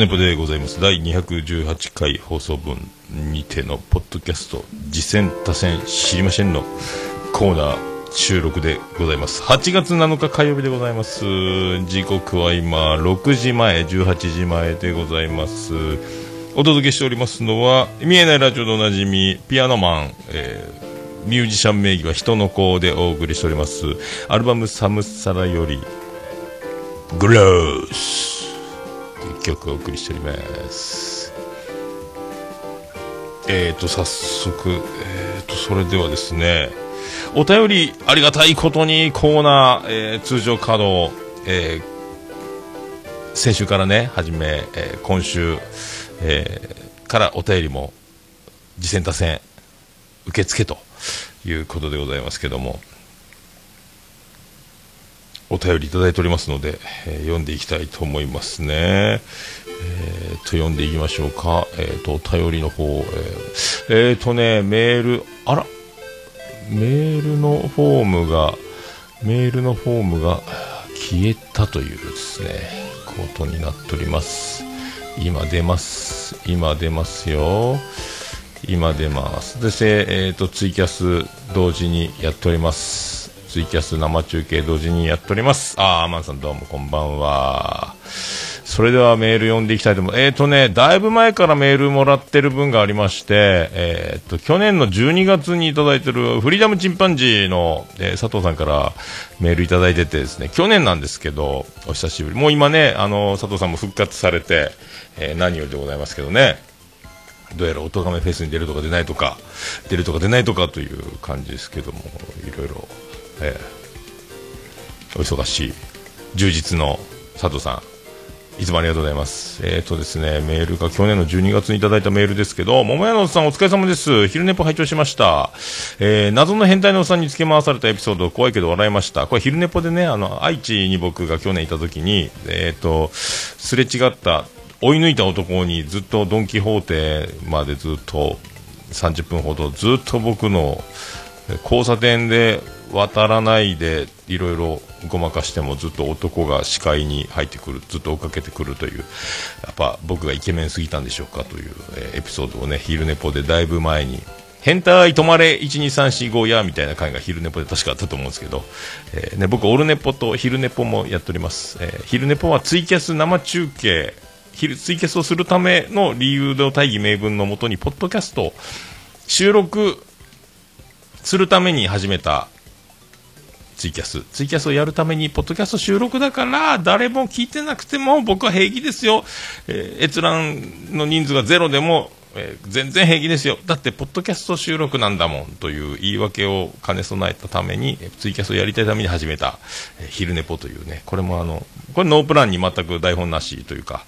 ネポでございます。第218回放送分にてのポッドキャスト、次戦多戦知りませんのコーナー収録でございます。8月7日火曜日でございます。時刻は今6時前、18時前でございます。お届けしておりますのは、見えないラジオのおなじみ、ピアノマン、えー、ミュージシャン名義は人の子でお送りしております。アルバムサムサラより、グロース。曲をお送りしております。えっ、ー、と早速えっ、ー、とそれではですねお便りありがたいことにコーナー、えー、通常稼働、えー、先週からね始め、えー、今週、えー、からお便りも次戦多戦受付ということでございますけども。お便りいただいておりますので、えー、読んでいきたいと思いますね。えー、と、読んでいきましょうか。えっ、ー、と、お便りの方、えー、えー、とね、メール、あら、メールのフォームが、メールのフォームが消えたというですね、ことになっております。今出ます。今出ますよ。今出ます。で、えっ、と、ツイキャス同時にやっております。ツイキャス生中継同時にやっております。あー、アマンさんどうもこんばんは。それではメール読んでいきたいと思います。えっ、ー、とね、だいぶ前からメールもらってる分がありまして、えっ、ー、と、去年の12月にいただいてるフリーダムチンパンジーの、えー、佐藤さんからメールいただいててですね、去年なんですけど、お久しぶり。もう今ね、あの、佐藤さんも復活されて、え何よりでございますけどね。どうやらおとがめフェスに出るとか出ないとか、出るとか出ないとかという感じですけども、いろいろえー、お忙しい充実の佐藤さんいつもありがとうございます。えっ、ー、とですね、メールが去年の12月にいただいたメールですけど、桃屋のおっさんお疲れ様です。昼寝ぽ拝聴しました。えー、謎の変態のおっさんにつけ回されたエピソード、怖いけど笑いました。これ昼寝ぽでね、あの、愛知に僕が去年いた時に、えっ、ー、と、すれ違った、追い抜いた男にずっとドン・キホーテまでずっと30分ほどずっと僕の交差点で渡らないでいろいろごまかしてもずっと男が視界に入ってくるずっと追っかけてくるというやっぱ僕がイケメンすぎたんでしょうかという、えー、エピソードをね昼寝ぽでだいぶ前に変態止まれ12345やみたいな回が昼寝ぽで確かあったと思うんですけど、えー、ね、僕オルネポと昼寝ぽもやっております、えー、昼寝ぽはツイキャス生中継昼ツイキャスをするための理由の大義名分のもとにポッドキャスト収録するために始めたツイキャス。ツイキャスをやるために、ポッドキャスト収録だから、誰も聞いてなくても、僕は平気ですよ。えー、閲覧の人数がゼロでも、えー、全然平気ですよ。だって、ポッドキャスト収録なんだもん、という言い訳を兼ね備えたために、ツイキャスをやりたいために始めた、えー、昼寝ぽというね、これもあの、これノープランに全く台本なしというか、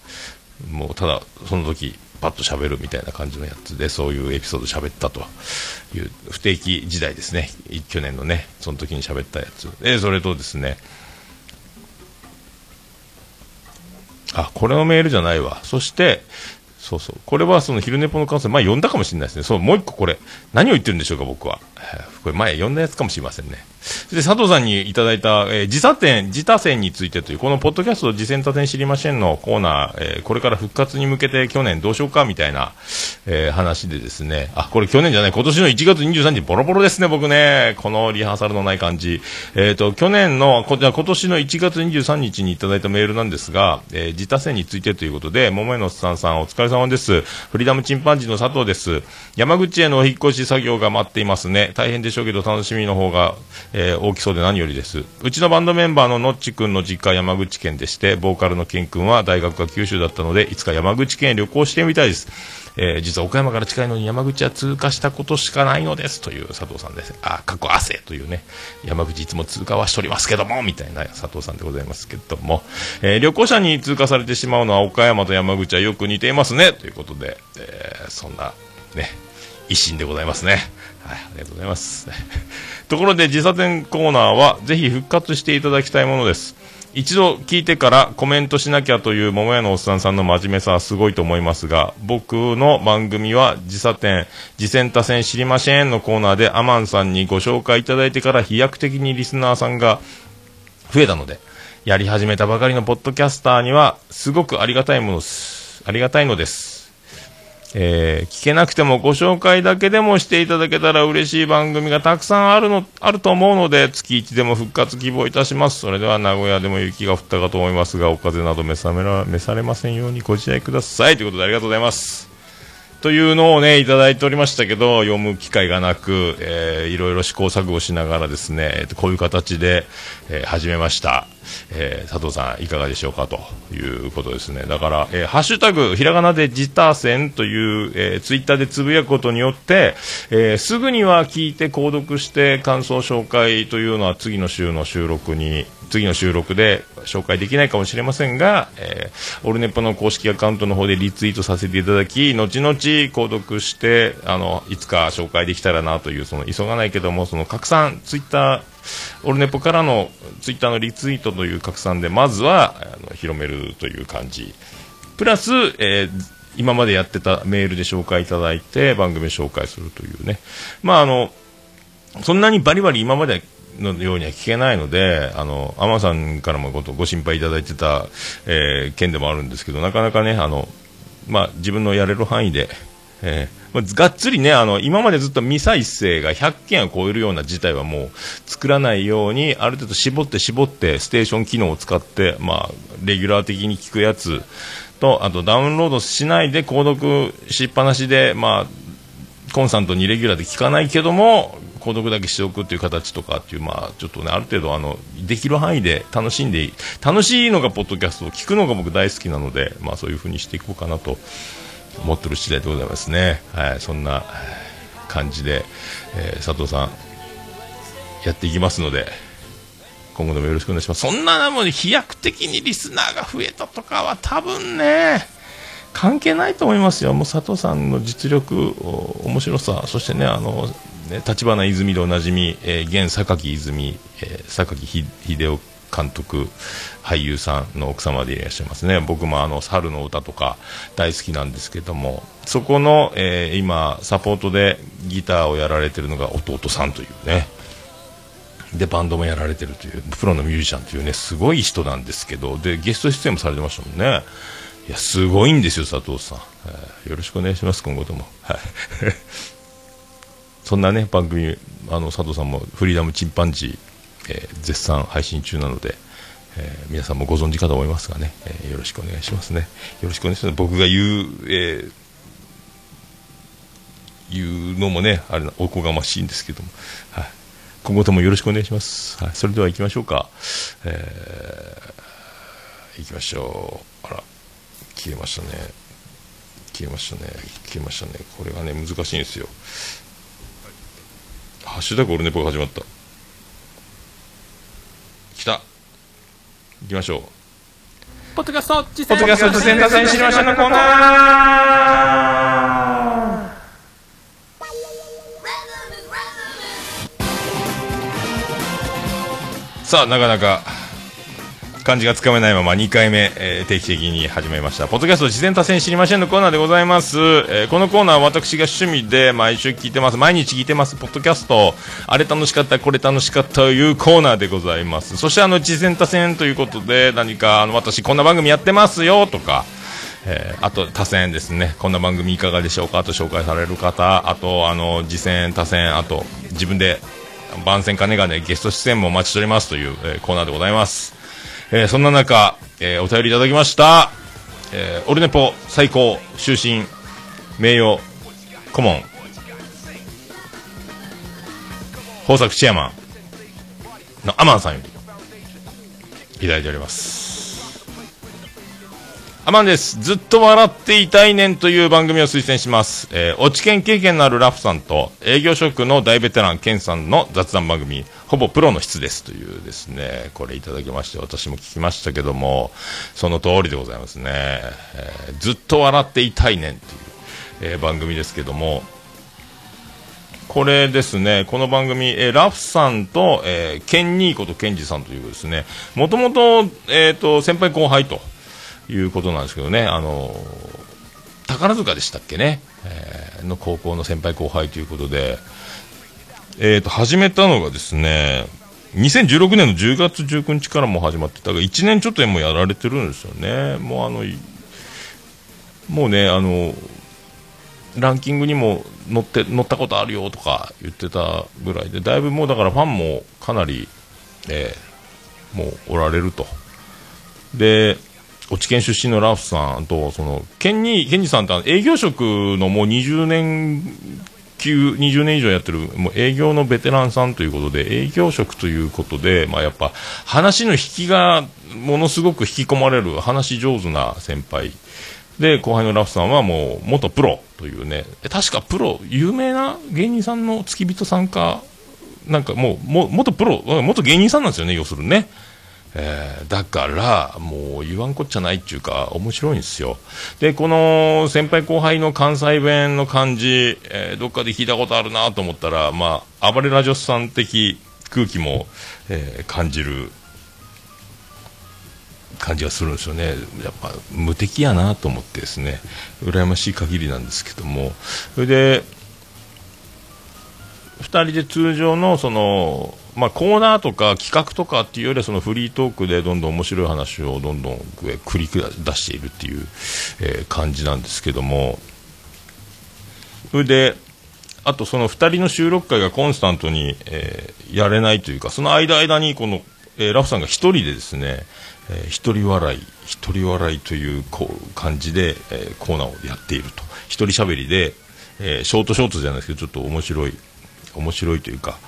もうただ、その時、パッと喋るみたいな感じのやつでそういうエピソード喋ったという不定期時代ですね。去年のねその時に喋ったやつ。でそれとですねあこれのメールじゃないわ。そしてそうそう。これはその昼寝ぽの感想前読んだかもしれないですね。そうもう一個これ何を言ってるんでしょうか僕は。これ前読んだやつかもしれませんね。で佐藤さんにいただいた、えー、自他点、自他線についてという、このポッドキャスト、自戦他点知りませんのコーナー、えー、これから復活に向けて去年どうしようかみたいな、えー、話でですね、あ、これ去年じゃない、今年の1月23日、ボロボロですね、僕ね。このリハーサルのない感じ。えっ、と、去年の、こ今年の1月23日にいただいたメールなんですが、えー、自他線についてということで、桃江のさんさんお疲れ様です。フリーダムチンパンジーの佐藤です。山口へのお引越し作業が待っていますね。大変でしょうけど、楽しみの方が、えー、大きそうで何よりです。うちのバンドメンバーののっちくんの実家山口県でして、ボーカルのケン君は大学が九州だったので、いつか山口県へ旅行してみたいです。えー、実は岡山から近いのに山口は通過したことしかないのですという佐藤さんです。あ、過去汗というね、山口いつも通過はしておりますけども、みたいな佐藤さんでございますけども、えー、旅行者に通過されてしまうのは岡山と山口はよく似ていますね、ということで、え、そんな、ね、維新でございますね。はい、ありがとうございます。ところで、自査点コーナーは、ぜひ復活していただきたいものです。一度聞いてからコメントしなきゃという桃屋のおっさんさんの真面目さはすごいと思いますが、僕の番組は自査点、自戦多戦知りませんのコーナーでアマンさんにご紹介いただいてから飛躍的にリスナーさんが増えたので、やり始めたばかりのポッドキャスターには、すごくありがたいものです。ありがたいのです。えー、聞けなくてもご紹介だけでもしていただけたら嬉しい番組がたくさんあるの、あると思うので、月1でも復活希望いたします。それでは名古屋でも雪が降ったかと思いますが、お風邪など目覚めら、召されませんようにご自愛ください。ということでありがとうございます。というのをね、いただいておりましたけど、読む機会がなく、えー、いろいろ試行錯誤しながらですね、こういう形で、えー、始めました。えー、佐藤さんいかがでしょうかということですね。だから、えー、ハッシュタグ、ひらがなでジターセンという、えー、ツイッターでつぶやくことによって、えー、すぐには聞いて購読して感想紹介というのは次の週の収録に、次の収録で紹介できないかもしれませんが、えー、オルネポの公式アカウントの方でリツイートさせていただき、後々購読して、あの、いつか紹介できたらなという、その急がないけども、その拡散、ツイッター、オルネポからのツイッターのリツイートという拡散で、まずはあの広めるという感じ。プラス、えー、今までやってたメールで紹介いただいて、番組紹介するというね。まあ、あの、そんなにバリバリ今までのようには聞けないので、あの、アマさんからもごご心配いただいてた、えー、件でもあるんですけど、なかなかね、あの、まあ、自分のやれる範囲で、えーまあ、がっつりね、あの、今までずっと未再生が100件を超えるような事態はもう作らないように、ある程度絞って絞って、ステーション機能を使って、まあ、レギュラー的に聞くやつと、あとダウンロードしないで購読しっぱなしで、まあ、コンスタントにレギュラーで聞かないけども、購読だけしておくっていう形とかっていう、まあ、ちょっとね、ある程度、あの、できる範囲で楽しんで、楽しいのがポッドキャストを聞くのが僕大好きなので、まあ、そういう風にしていこうかなと思ってる次第でございますね。はい、そんな感じで、えー、佐藤さん、やっていきますので、今後ともよろしくお願いします。そんなもう飛躍的にリスナーが増えたとかは多分ね、関係ないと思いますよ。もう佐藤さんの実力、面白さ、そしてね、あの、立花泉でおなじみ、えー、現榊泉、えー、榊秀夫監督、俳優さんの奥様でいらっしゃいますね。僕もあの、猿の歌とか大好きなんですけども、そこの、えー、今、サポートでギターをやられてるのが弟さんというね、で、バンドもやられてるという、プロのミュージシャンというね、すごい人なんですけど、で、ゲスト出演もされてましたもんね。いや、すごいんですよ、佐藤さん。えー、よろしくお願いします、今後とも。はい。そんなね、番組、あの、佐藤さんもフリーダムチンパンジー、えー、絶賛配信中なので、えー、皆さんもご存知かと思いますがね、えー、よろしくお願いしますね。よろしくお願いします。僕が言う、えー、言うのもね、あれおこがましいんですけども、はい。今後ともよろしくお願いします。はい。それでは行きましょうか。えー、行きましょう。あら、消えましたね。消えましたね。消えましたね。これがね、難しいんですよ。ハッシュタグオルネポが始まった。来た。行きましょう。ポッドキャスト実践ポッドキャスト実践達成知りましょうのコーナーさあ、なかなか漢字がつかめないまま2回目、えー、定期的に始めました。ポッドキャスト事前多戦知りませんのコーナーでございます。えー、このコーナーは私が趣味で毎週聞いてます。毎日聞いてます。ポッドキャスト、あれ楽しかった、これ楽しかったというコーナーでございます。そしてあの、事前多戦ということで、何かあの、私こんな番組やってますよとか、えー、あと多選ですね、こんな番組いかがでしょうか？と紹介される方、あと、あの、次戦、多選、あと、自分で番宣金がね、ゲスト出演もお待ちしておりますという、えー、コーナーでございます。えー、そんな中、えー、お便りいただきました、えー、オルネポ最高終身名誉顧問豊作チェアマンのアマンさんよりいただいておりますアマンです。ずっと笑っていたいねんという番組を推薦します。えー、落ち研経験のあるラフさんと営業職の大ベテランケンさんの雑談番組、ほぼプロの質ですというですね、これいただきまして、私も聞きましたけども、その通りでございますね。えー、ずっと笑っていたいねんという、えー、番組ですけども、これですね、この番組、えー、ラフさんと、えー、ケンニーことケンジさんというですね、もともと、えっ、と、先輩後輩と、いうことなんですけどね、あの宝塚でしたっけね、えー、の高校の先輩後輩ということで、えーと、始めたのがですね、2016年の10月19日からも始まってだから1年ちょっともやられてるんですよね。もうあのもうねあのランキングにも載って載ったことあるよとか言ってたぐらいでだいぶもうだからファンもかなり、えー、もうおられると。で落研出身のラフさんとそのケンニーケンニーさんって営業職のもう20年級20年以上やってるもう営業のベテランさんということで営業職ということで、まあ、やっぱ話の引きがものすごく引き込まれる話上手な先輩で後輩のラフさんはもう元プロというね確かプロ有名な芸人さんの付き人さんかなんかもうも元プロ元芸人さんなんですよね要するにね。えー、だからもう言わんこっちゃないっていうか面白いんですよ。でこの先輩後輩の関西弁の感じ、えー、どっかで聞いたことあるなと思ったらまあ暴れラジオさん的空気も、えー、感じる感じがするんですよね。やっぱ無敵やなと思ってですね。羨ましい限りなんですけども。それで2人で通常のその、まあ、コーナーとか企画とかっていうよりはそのフリートークでどんどん面白い話をどんどん繰り出しているっていう、えー、感じなんですけどもそれであとその2人の収録会がコンスタントに、えー、やれないというかその間間にこの、えー、ラフさんが1人でですねえー、一人笑い、一人笑いというこう感じで、えー、コーナーをやっていると。一人喋りで、えー、ショートショートじゃないですけど、ちょっと面白い、面白いというか、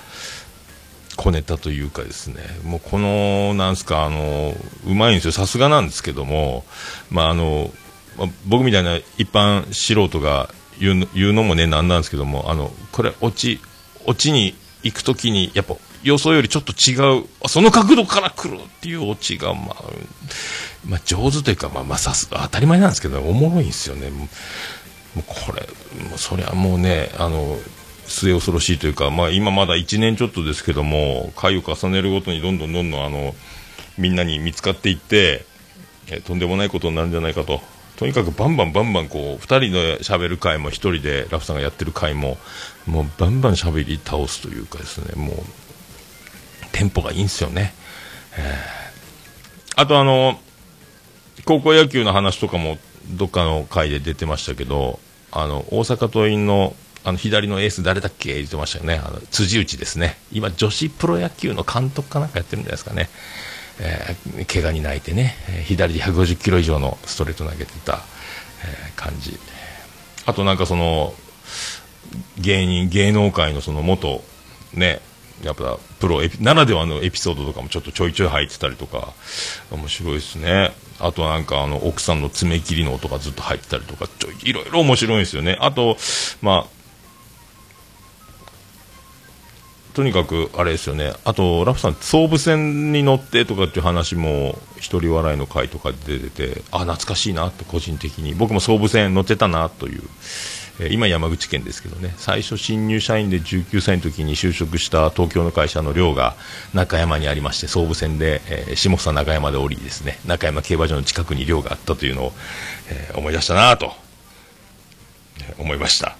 小ネタというかですね、もうこの、なんすか、あの、うまいんですよ。さすがなんですけども、まあ、あの、まあ、僕みたいな一般素人が言う言うのもね、なんなんですけども、あの、これ、落ち、落ちに行くときに、やっぱ、予想よりちょっと違う、その角度から来るっていうオチが、まあ、まあ、上手というか、まあ、まあ、さす当たり前なんですけど、おもろいんですよね。もうこれ、もうそりゃもうね、あの、末恐ろしいというか、まあ、今まだ1年ちょっとですけども、回を重ねるごとにどんどんどんどんあのみんなに見つかっていって、えとんでもないことになるんじゃないかと。とにかくバンバンバンバンこう2人で喋る回も1人でラフさんがやってる回ももうバンバン喋り倒すというかですねもうテンポがいいんですよね。あとあの、高校野球の話とかもどっかの回で出てましたけど、あの、大阪桐蔭のあの左のエース誰だっけ？言ってましたよね。あの辻内ですね。今女子プロ野球の監督かなんかやってるんじゃないですかね。えー、怪我に泣いてね、左で150キロ以上のストレート投げてた、えー、感じ。あとなんかその、芸人、芸能界のその元、ね、やっぱプロならではのエピソードとかもちょっとちょいちょい入ってたりとか面白いですねあとなんかあの奥さんの爪切りの音がずっと入ってたりとかちょいろいろ面白いですよねあとまあとにかくあれですよね。あとラフさん総武線に乗ってとかっていう話も一人笑いの回とかで出ててあ懐かしいなって個人的に。僕も総武線乗ってたなというえ今、山口県ですけどね。最初、新入社員で19歳の時に就職した東京の会社の寮が中山にありまして総武線で、えー、下総中山で降りですね中山競馬場の近くに寮があったというのを、えー、思い出したなと、えー、思いました、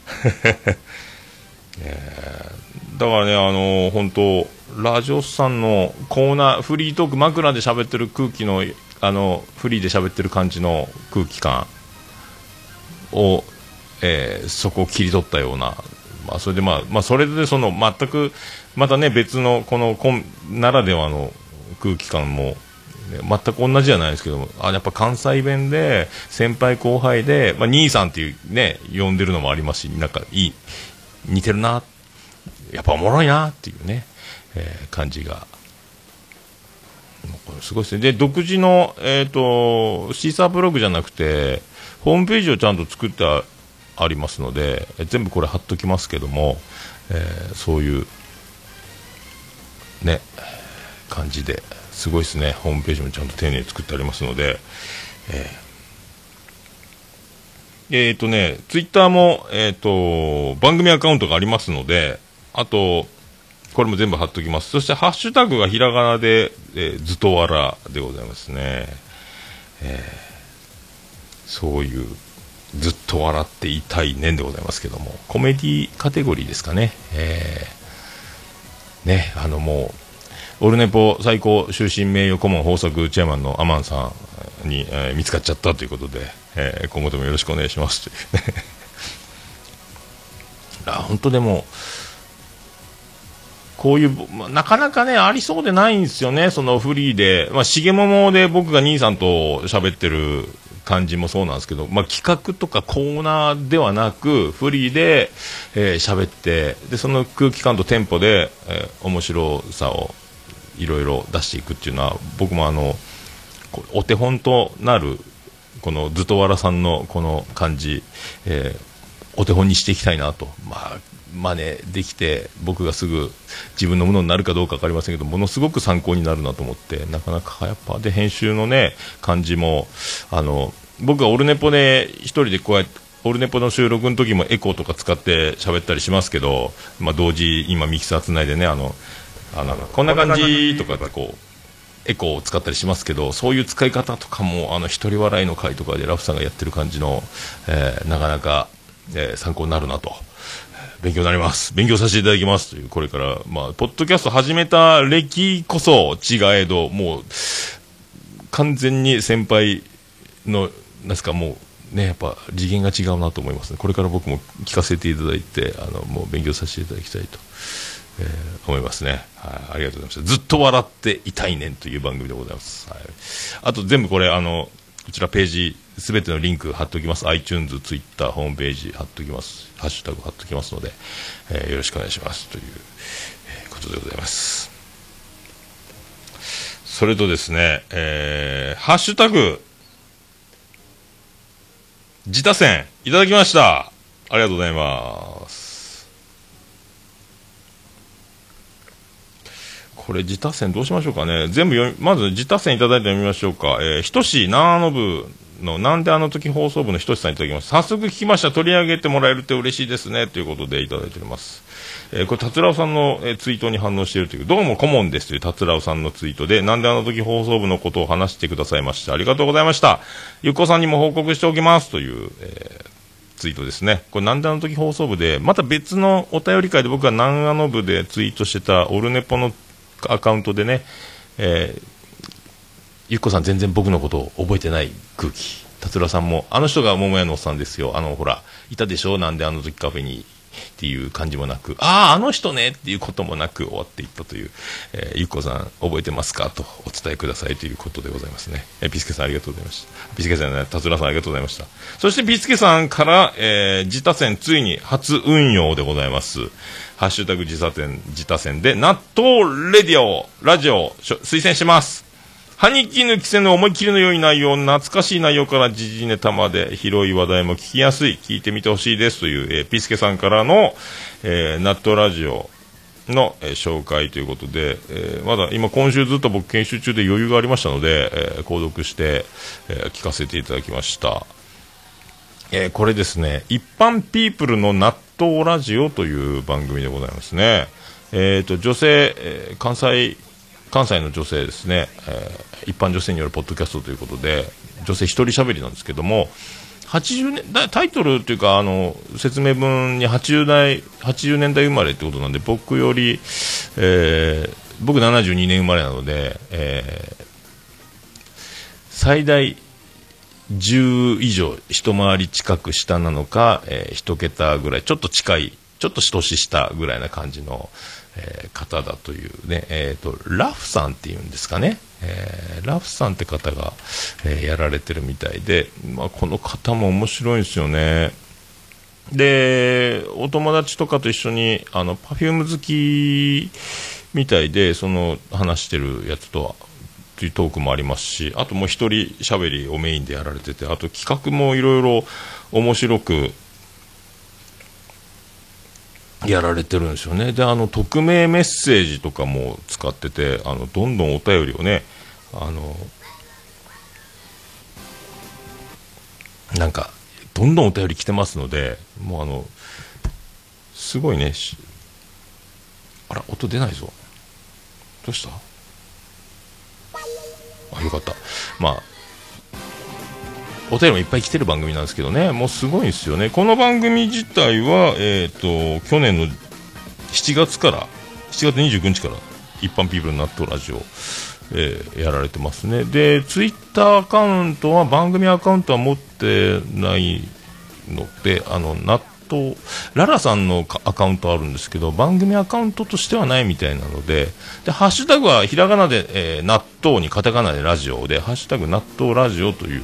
えー、だからね、あのー、本当ラジオさんのコーナーフリートーク枕で喋ってる空気のあのフリーで喋ってる感じの空気感をえー、そこを切り取ったような、まあ、それでまあ、まあ、それでその全くまたね別のこのならではの空気感も、全く同じじゃないですけどもあやっぱ関西弁で先輩後輩で、まあ、兄さんっていうね呼んでるのもありますしなんかいい似てるなやっぱおもろいなっていうね、えー、感じが。すごいですね。で独自の、えーと、シーサーブログじゃなくてホームページをちゃんと作ったありますので全部これ貼っときますけども、えー、そういうね感じですごいですね。ホームページもちゃんと丁寧に作ってありますので、えー、えー、とねツイッターも、えーと、番組アカウントがありますのであとこれも全部貼っときます。そしてハッシュタグがひらがなで、えー、ずとわらでございますね、えー、そういうずっと笑っていたい年でございますけども、コメディカテゴリーですかね。えー、ね、あのもうオルネポ最高終身名誉顧問豊作チェアマンのアマンさんに、えー見つかっちゃったということで、えー今後ともよろしくお願いしますという。あ本当でもこういう、なかなかね、ありそうでないんですよね、そのフリーで、まあ、しげももで僕が兄さんと喋ってる感じもそうなんですけど、まあ、企画とかコーナーではなく、フリーでえー喋ってで、その空気感とテンポで、えー面白さをいろいろ出していくっていうのは、僕もあの、お手本となる、このずとわらさんのこの感じ、えーお手本にしていきたいなと、まあ、真似できて、僕がすぐ自分のものになるかどうか分かりませんけど、ものすごく参考になるなと思って、なかなかやっぱ、で、編集のね、感じも、あの、僕はオルネポで一人でこうやって、オルネポの収録の時もエコーとか使って喋ったりしますけど、まあ、同時、今ミキサーつないでね、あの、あのこんな感じとかってこう、エコーを使ったりしますけど、そういう使い方とかも、あの、一人笑いの回とかでラフさんがやってる感じの、えーなかなか、えー参考になるなと。勉強になります。勉強させていただきますという、これから、まあ、ポッドキャスト始めた歴こそ違えど、もう、完全に先輩の、なんすか、もう、ね、やっぱ次元が違うなと思いますね。これから僕も聞かせていただいて、あの、もう勉強させていただきたいと。えー思いますね、はい。ありがとうございました。ずっと笑っていたいねんという番組でございます。はい、あと全部これ、あの、こちらページ、すべてのリンク貼っておきます。iTunes、Twitter、ホームページ貼っておきます。ハッシュタグ貼っておきますので、えーよろしくお願いします。という、えーことでございます。それとですね、えーハッシュタグ、自他戦、いただきました。ありがとうございます。これ、自他戦どうしましょうかね。全部読み、まず自他戦いただいて読みましょうか。えー、ひとし、長野部の、なんであの時放送部のひとしさんいただきます。早速聞きました。取り上げてもらえると嬉しいですね。ということでいただいております。えーこれ、達郎さんの、えーツイートに反応しているという、どうも顧問ですという達郎さんのツイートで、なんであの時放送部のことを話してくださいました。ありがとうございました。ゆっこさんにも報告しておきます。という、えーツイートですね。これ、なんであの時放送部で、また別のお便り会で僕が南アの部でツイートしてたオルネポのアカウントでね、えーゆっこさん全然僕のことを覚えてない空気。達郎さんも、あの人が桃屋のおっさんですよ。あの、ほら、いたでしょ？なんであの時カフェに。っていう感じもなく、ああ、あの人ねっていうこともなく終わっていったという、えーゆっこさん覚えてますか？とお伝えくださいということでございますね。えーピスケさんありがとうございました。ピスケさんね、達郎さんありがとうございました。そしてピスケさんから、えー、自他戦ついに初運用でございます。ハッシュタグ自他戦、自他戦で納豆レディオ、ラジオ、推薦します。歯に衣着せぬ思いっきりの良い内容、懐かしい内容から時事ネタまで広い話題も聞きやすい、聞いてみてほしいですという、えーピスケさんからの、えー、納豆ラジオの、えー紹介ということで、えーまだ今今週ずっと僕研修中で余裕がありましたので、えー購読して、えー聞かせていただきました。えーこれですね、一般ピープルの納豆ラジオという番組でございますね。えっ、と、女性、えー関西、関西の女性ですね、えー一般女性によるポッドキャストということで、女性一人喋りなんですけども、80年、タイトルというか、あの、説明文に80代、80年代生まれってことなんで、僕より、えー僕72年生まれなので、えー最大10以上一回り近く下なのか、えー一桁ぐらいちょっと近いちょっと年下ぐらいな感じの、えー方だというね、えー、とラフさんっていうんですかね、えーラフさんって方が、えーやられてるみたいで、まあ、この方も面白いんですよね。でお友達とかと一緒にあの Perfume 好きみたいでその話してるやつとはというトークもありますしあともう一人喋りをメインでやられててあと企画もいろいろ面白くやられてるんですよね。であの匿名メッセージとかも使っててあのどんどんお便りをねあのなんかどんどんお便り来てますのでもうあのすごいねあら音出ないぞ。どうした？あよかった。まあお便りもいっぱい来てる番組なんですけどねもうすごいんですよねこの番組自体はえっ、と去年の7月から7月29日から一般ピープル納豆ラジオ、えーやられてますね。で、ツイッターアカウントは、番組アカウントは持ってないので、あの、納豆、ララさんのアカウントあるんですけど、番組アカウントとしてはないみたいなので、で、ハッシュタグはひらがなで、えー納豆にカタカナでラジオで、ハッシュタグ納豆ラジオという、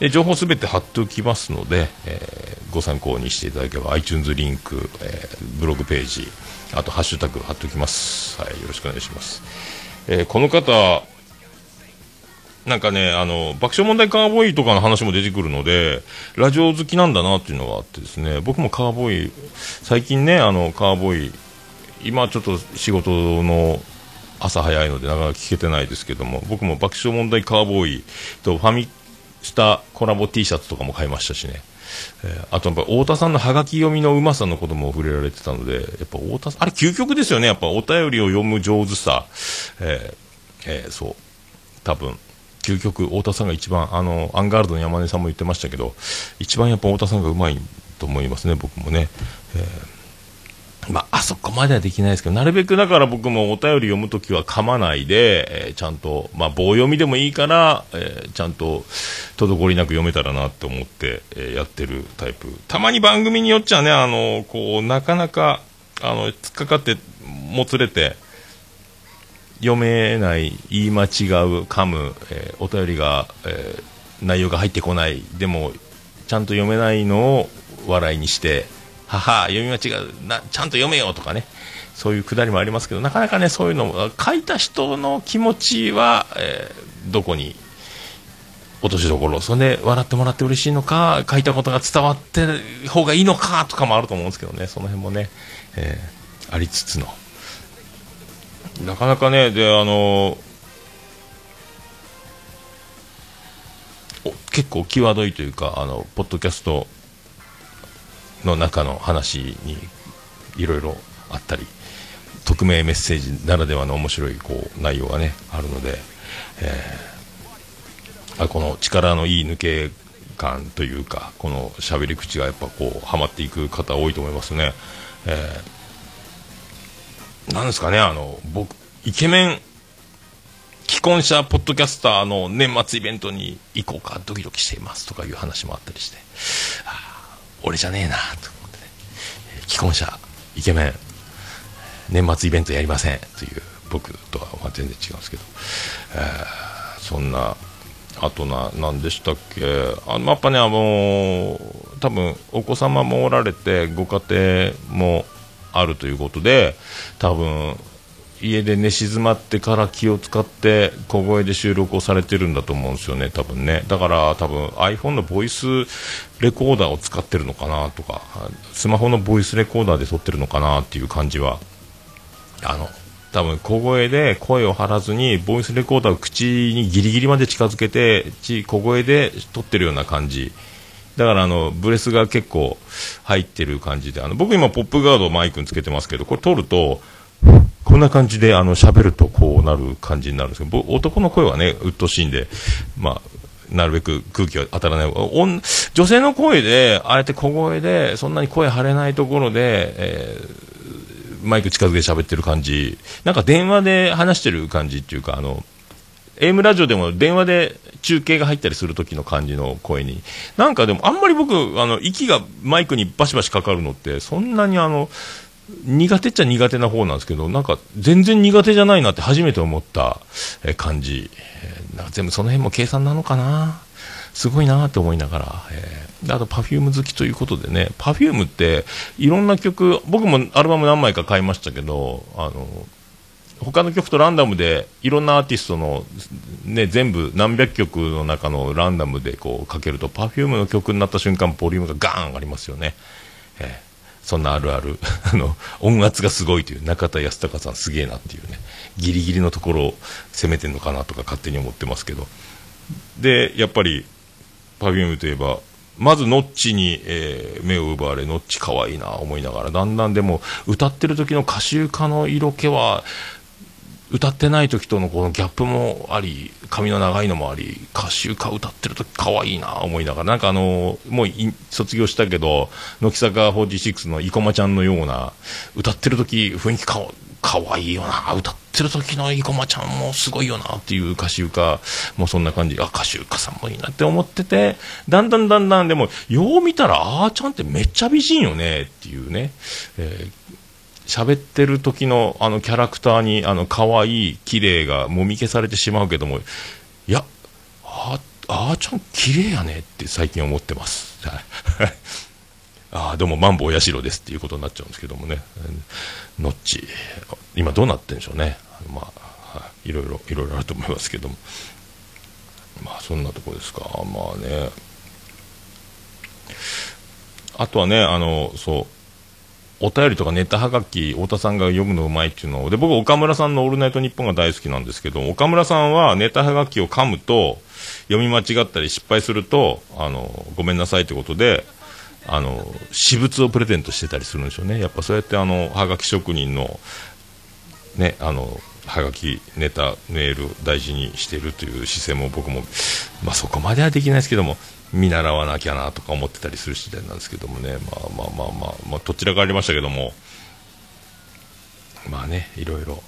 え情報すべて貼っておきますので、えーご参考にしていただければ iTunes リンク、えーブログページ、あとハッシュタグ貼っておきます。はい、よろしくお願いします。えーこの方、なんかね、あの、爆笑問題カーボーイとかの話も出てくるので、ラジオ好きなんだなっていうのがあってですね、僕もカーボーイ、最近ね、あの、カーボーイ、今ちょっと仕事の朝早いのでなかなか聞けてないですけども、僕も爆笑問題カーボーイとファミスタコラボ T シャツとかも買いましたしね。えーあとやっぱ太田さんのハガキ読みのうまさのことも触れられてたので、やっぱ太田さん、あれ究極ですよね、やっぱお便りを読む上手さ、えーえーそう、多分究極、太田さんが一番、あのアンガールドの山根さんも言ってましたけど、一番やっぱ太田さんがうまいと思いますね、僕もね。えーまあ、あそこまではできないですけど、なるべくだから僕もお便り読むときは噛まないで、えーちゃんと、まあ、棒読みでもいいから、えーちゃんと滞りなく読めたらなって思って、えーやってるタイプ。たまに番組によっちゃね、あの、こう、なかなか、あの、突っかかって、もつれて、読めない、言い間違う、噛む、えーお便りが、えー内容が入ってこない、でも、ちゃんと読めないのを笑いにして、はは、読み間違うな、ちゃんと読めよとかね、そういうくだりもありますけど、なかなかね、そういうの、書いた人の気持ちは、えーどこに落としどころ、それで笑ってもらって嬉しいのか、書いたことが伝わってる方がいいのかとかもあると思うんですけどね、その辺もね、えーありつつの。なかなかね、で、あのお結構際どいというか、あの、ポッドキャストの中の話にいろいろあったり、匿名メッセージならではの面白いこう内容がね、あるので、えーあこの力のいい抜け感というか、この喋り口がやっぱこう、はまっていく方多いと思いますね。えーなんですかね、あの、僕、イケメン、既婚者ポッドキャスターの年末イベントに行こうか、ドキドキしていますとかいう話もあったりして、あ俺じゃねえな、と思ってね、既婚者、イケメン、年末イベントやりませんという僕とは全然違うんですけど、えーそんな、あとな、何でしたっけ、あのやっぱね、あの多分お子様もおられて、ご家庭もあるということで、多分家で寝静まってから気を使って小声で収録をされてるんだと思うんですよね、多分ね。だから多分 iPhone のボイスレコーダーを使ってるのかなとか、スマホのボイスレコーダーで撮ってるのかなっていう感じはあの、多分小声で声を張らずに、ボイスレコーダーを口にギリギリまで近づけて、小声で撮ってるような感じ。だからあの、ブレスが結構入ってる感じで、あの、僕今ポップガードマイクにつけてますけど、これ撮ると、こんな感じで、あの、喋るとこうなる感じになるんですけど、男の声はね、うっとうしいんで、まあ、なるべく空気は当たらない。女性の声で、あえて小声で、そんなに声張れないところで、えーマイク近づけて喋ってる感じ、なんか電話で話してる感じっていうか、あの、AM ラジオでも電話で中継が入ったりする時の感じの声に、なんかでもあんまり僕、あの、息がマイクにバシバシかかるのって、そんなにあの、苦手っちゃ苦手な方なんですけど、なんか全然苦手じゃないなって初めて思った感じ、なんか全部その辺も計算なのかな？すごいなって思いながら、えー。あと Perfume 好きということでね、Perfume っていろんな曲、僕もアルバム何枚か買いましたけど、あの、他の曲とランダムでいろんなアーティストの、ね、全部何百曲の中のランダムでこうかけると Perfume の曲になった瞬間ボリュームがガーン上がりますよね、えそんなあるある。あの音圧がすごいという中田康隆さんすげえなっていうね。ギリギリのところを攻めてるのかなとか勝手に思ってますけど。でやっぱり Perfume といえばまずノッチに、えー目を奪われノッチ可愛いな思いながらだんだんでも歌ってる時の歌集家の色気は歌ってない時とのこのギャップもあり髪の長いのもあり歌集歌歌ってる時可愛いな思いながら。なんかあのもう卒業したけど乃木坂46の生駒ちゃんのような歌ってる時雰囲気かわ可愛いよな。歌ってる時の生駒ちゃんもすごいよなっていう歌手歌もうそんな感じ。あ歌手歌さんもいいなって思っててだんだんだんだんでもよう見たらあーちゃんってめっちゃ美人よねっていうね、えー喋ってる時のあのキャラクターにあの可愛い綺麗がもみ消されてしまうけどもいやああーちゃん綺麗やねって最近思ってます。ああどうもマンボウヤシロですっていうことになっちゃうんですけどもね、えーノッチ、今どうなってんでしょうね、まあ、はい、いろいろいろいろあると思いますけども、まあそんなとこですか、まあね、あとはね、あのそう、お便りとかネタはがき、太田さんが読むのうまいっていうの、で僕、岡村さんのオールナイトニッポンが大好きなんですけど、岡村さんはネタはがきを噛むと、読み間違ったり失敗すると、あのごめんなさいってことで、あの私物をプレゼントしてたりするんでしょうね、やっぱそうやってあのはがき職人の,、ね、あのはがき、ネタ、メール大事にしているという姿勢も僕も、まあ、そこまではできないですけども、見習わなきゃなとか思ってたりする次第なんですけどもね、まあまあまあまあ、まあ、どちらかありましたけども、まあね、いろいろ、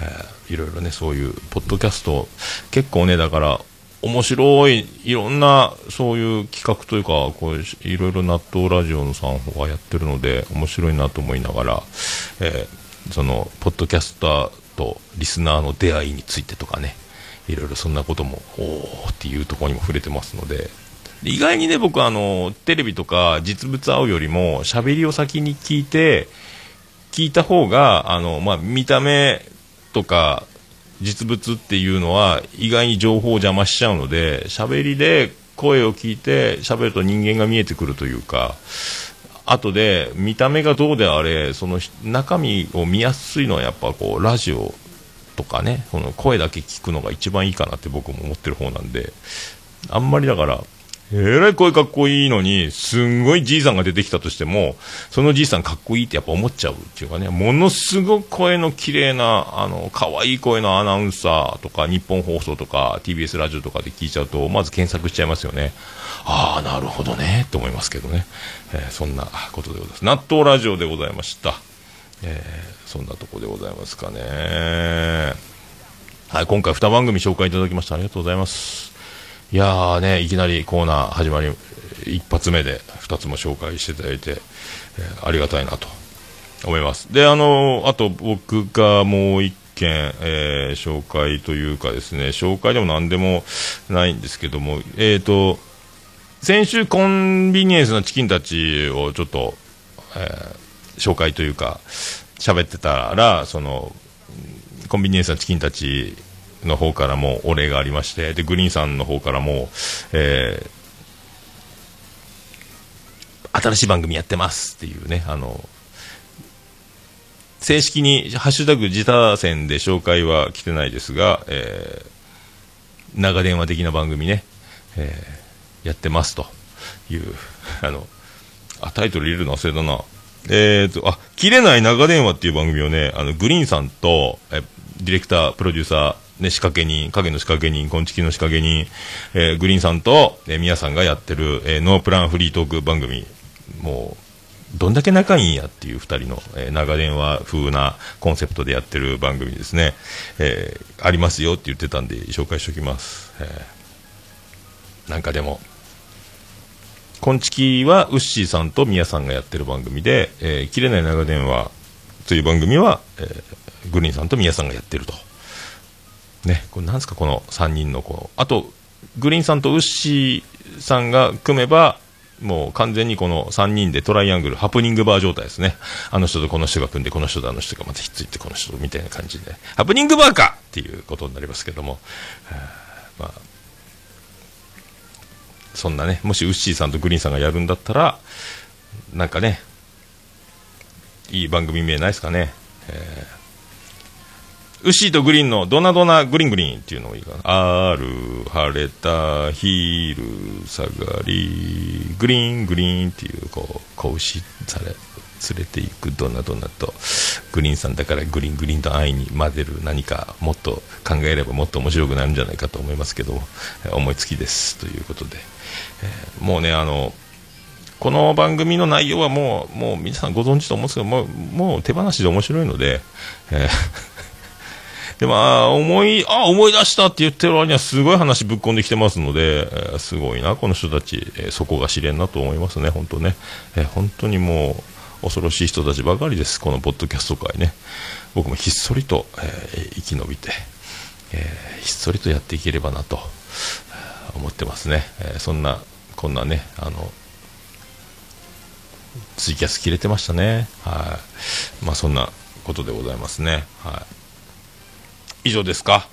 えーいろいろね、そういうポッドキャスト、結構ね、だから、面白い、いろんな、そういう企画というか、こういろいろ納豆ラジオのさんがやってるので、面白いなと思いながら、えーその、ポッドキャスターとリスナーの出会いについてとかね、いろいろそんなことも、おーっていうところにも触れてますの、で意外にね、僕あの、テレビとか実物会うよりも、喋りを先に聞いて、聞いた方が、あの、まあ、見た目とか、実物っていうのは意外に情報を邪魔しちゃうので、喋りで声を聞いて喋ると人間が見えてくるというか、後で見た目がどうであれ、その中身を見やすいのはやっぱこう、ラジオとかね、この声だけ聞くのが一番いいかなって僕も思ってる方なんで、あんまりだから、えらい声かっこいいのに、すんごいじいさんが出てきたとしても、そのじいさんかっこいいってやっぱ思っちゃうっていうかね、ものすごく声の綺麗な、あの、可愛い声のアナウンサーとか、日本放送とか、TBS ラジオとかで聞いちゃうと、まず検索しちゃいますよね。ああ、なるほどね、って思いますけどね。えーそんなことでございます。納豆ラジオでございました。えーそんなとこでございますかね。はい、今回2番組紹介いただきました。ありがとうございます。いやーね、いきなりコーナー始まり、一発目で2つも紹介していただいて、えーありがたいなと思います。で、あのあと僕がもう一件、えー紹介というかですね、紹介でも何でもないんですけども、えーと、先週コンビニエンスのチキンたちをちょっと、え紹介というか、喋ってたら、その、コンビニエンスのチキンたちの方からもお礼がありまして、で、グリーンさんの方からも、えー新しい番組やってますっていうね、あの、正式にハッシュタグ自他戦で紹介は来てないですが、えー長電話的な番組ね、えーやってますという、あの、あ、タイトル入れるの忘れたな。えーと、あ、切れない長電話っていう番組をね、あの、グリーンさんと、え、ディレクター、プロデューサー、ね、仕掛け人、影の仕掛け人、昆虫の仕掛け人、えーグリーンさんと、えー、宮さんがやってる、えーノープランフリートーク番組、もう、どんだけ仲いいんやっていう二人の、えー長電話風なコンセプトでやってる番組ですね、えーありますよって言ってたんで紹介しておきます。えーなんかでも、こんちきはウッシーさんとミヤさんがやってる番組で、えー切れない長電話という番組は、えーグリーンさんとミヤさんがやってると。ね、これなんですか、この3人のこう、あと、グリーンさんとウッシーさんが組めば、もう完全にこの3人でトライアングル、ハプニングバー状態ですね。あの人とこの人が組んで、この人とあの人がまたひっついて、この人みたいな感じで、ハプニングバーかっていうことになりますけども、まあ、そんなね、もしウッシーさんとグリーンさんがやるんだったら、なんかね、いい番組名ないですかね。えーウシーとグリーンのドナドナグリングリーンっていうのがいいかな。ある、晴れた、ヒール、下がり、グリーングリーンっていう、こう、子牛され、連れていくドナドナと、グリーンさんだからグリーングリーンと愛に混ぜる何かもっと考えればもっと面白くなるんじゃないかと思いますけど、思いつきです。ということで、えーもうね、あの、この番組の内容はもう、もう皆さんご存知と思うんですけど、もう、もう手放しで面白いので、えーで、まあ、思い、あ、思い出したって言ってる割にはすごい話ぶっ込んできてますので、えーすごいな、この人たち、えーそこが試練なと思いますね、本当ね。えー本当にもう、恐ろしい人たちばかりです、このポッドキャスト界ね。僕もひっそりと、えー生き延びて、えーひっそりとやっていければなと、思ってますね。えーそんな、こんなね、あの、ツイキャス切れてましたね。はい。まあそんなことでございますね。はい。以上ですか。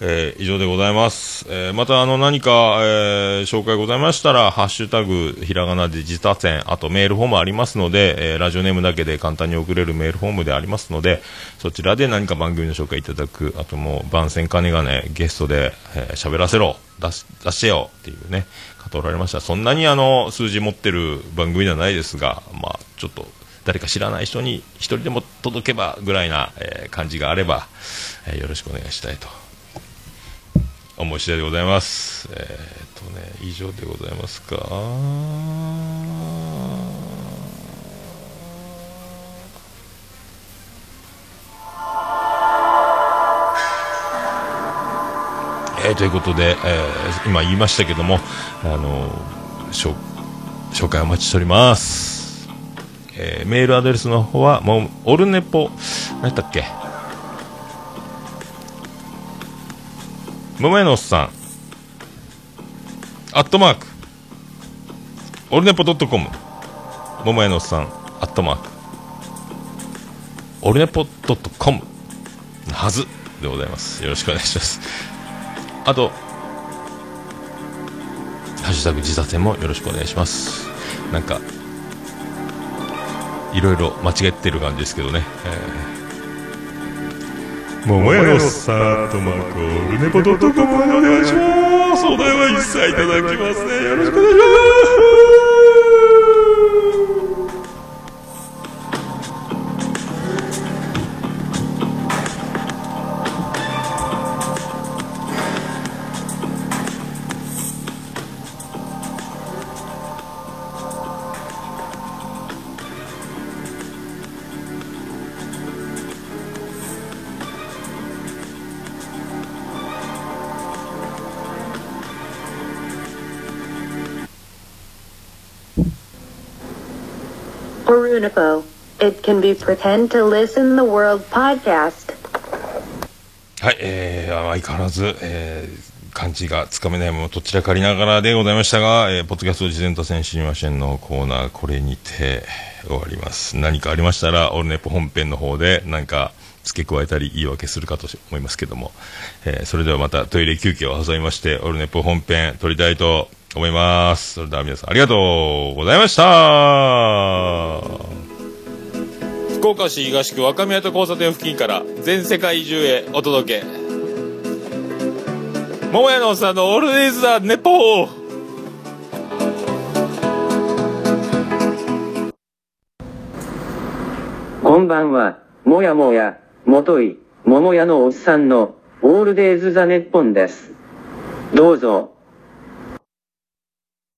えー以上でございます。えーまたあの何か、えー紹介ございましたら、ハッシュタグ、ひらがなで自他戦、あとメールフォームありますので、えーラジオネームだけで簡単に送れるメールフォームでありますので、そちらで何か番組の紹介いただく、あともう番宣金がね、ゲストでえー喋、らせろ、出し出してよっていうね、方おられました。そんなにあの、数字持ってる番組ではないですが、まあちょっと、誰か知らない人に一人でも届けばぐらいな、えー感じがあれば、えーよろしくお願いしたいと思い次第でございます。えーっとね、以上でございますか。えーということで、えー今言いましたけども、あの紹紹介お待ちしております。えーメールアドレスの方は、もう、オルネポ、何だっけ？桃屋のおっさん、アットマーク、オルネポドットコム、桃屋のおっさん、アットマーク、オルネポドットコム、はず。でございます。よろしくお願いします。あと、ハッシュタグ自殺戦もよろしくお願いします。なんか、いろいろ間違ってる感じですけどね。えー、桃屋のさートマークオルネポドットコムでお願いします。お題は一切いただきますね。よろしくお願いします。Orunipo. It can be pretend to listen the world podcast. はい、えー、相変わらず、えー、漢字がつかめないものどちらかりながらでございましたが、えー、ポッドキャスト事前と戦知りませんのコーナー、これにて終わります。何かありましたら、オルネポ本編の方で何か付け加えたり言い訳するかと思いますけども、えー、それではまたトイレ休憩を挟みまして、オルネポ本編撮りたいと思います。それでは皆さんありがとうございました。福岡市東区若宮と交差点付近から全世界中へお届け桃屋のおっさんのオールディーズ・ザ・ネポーこんばんは、もやもや、もとい、桃屋のおっさんの、オールデイズ・ザ・ネッポンです。どうぞ、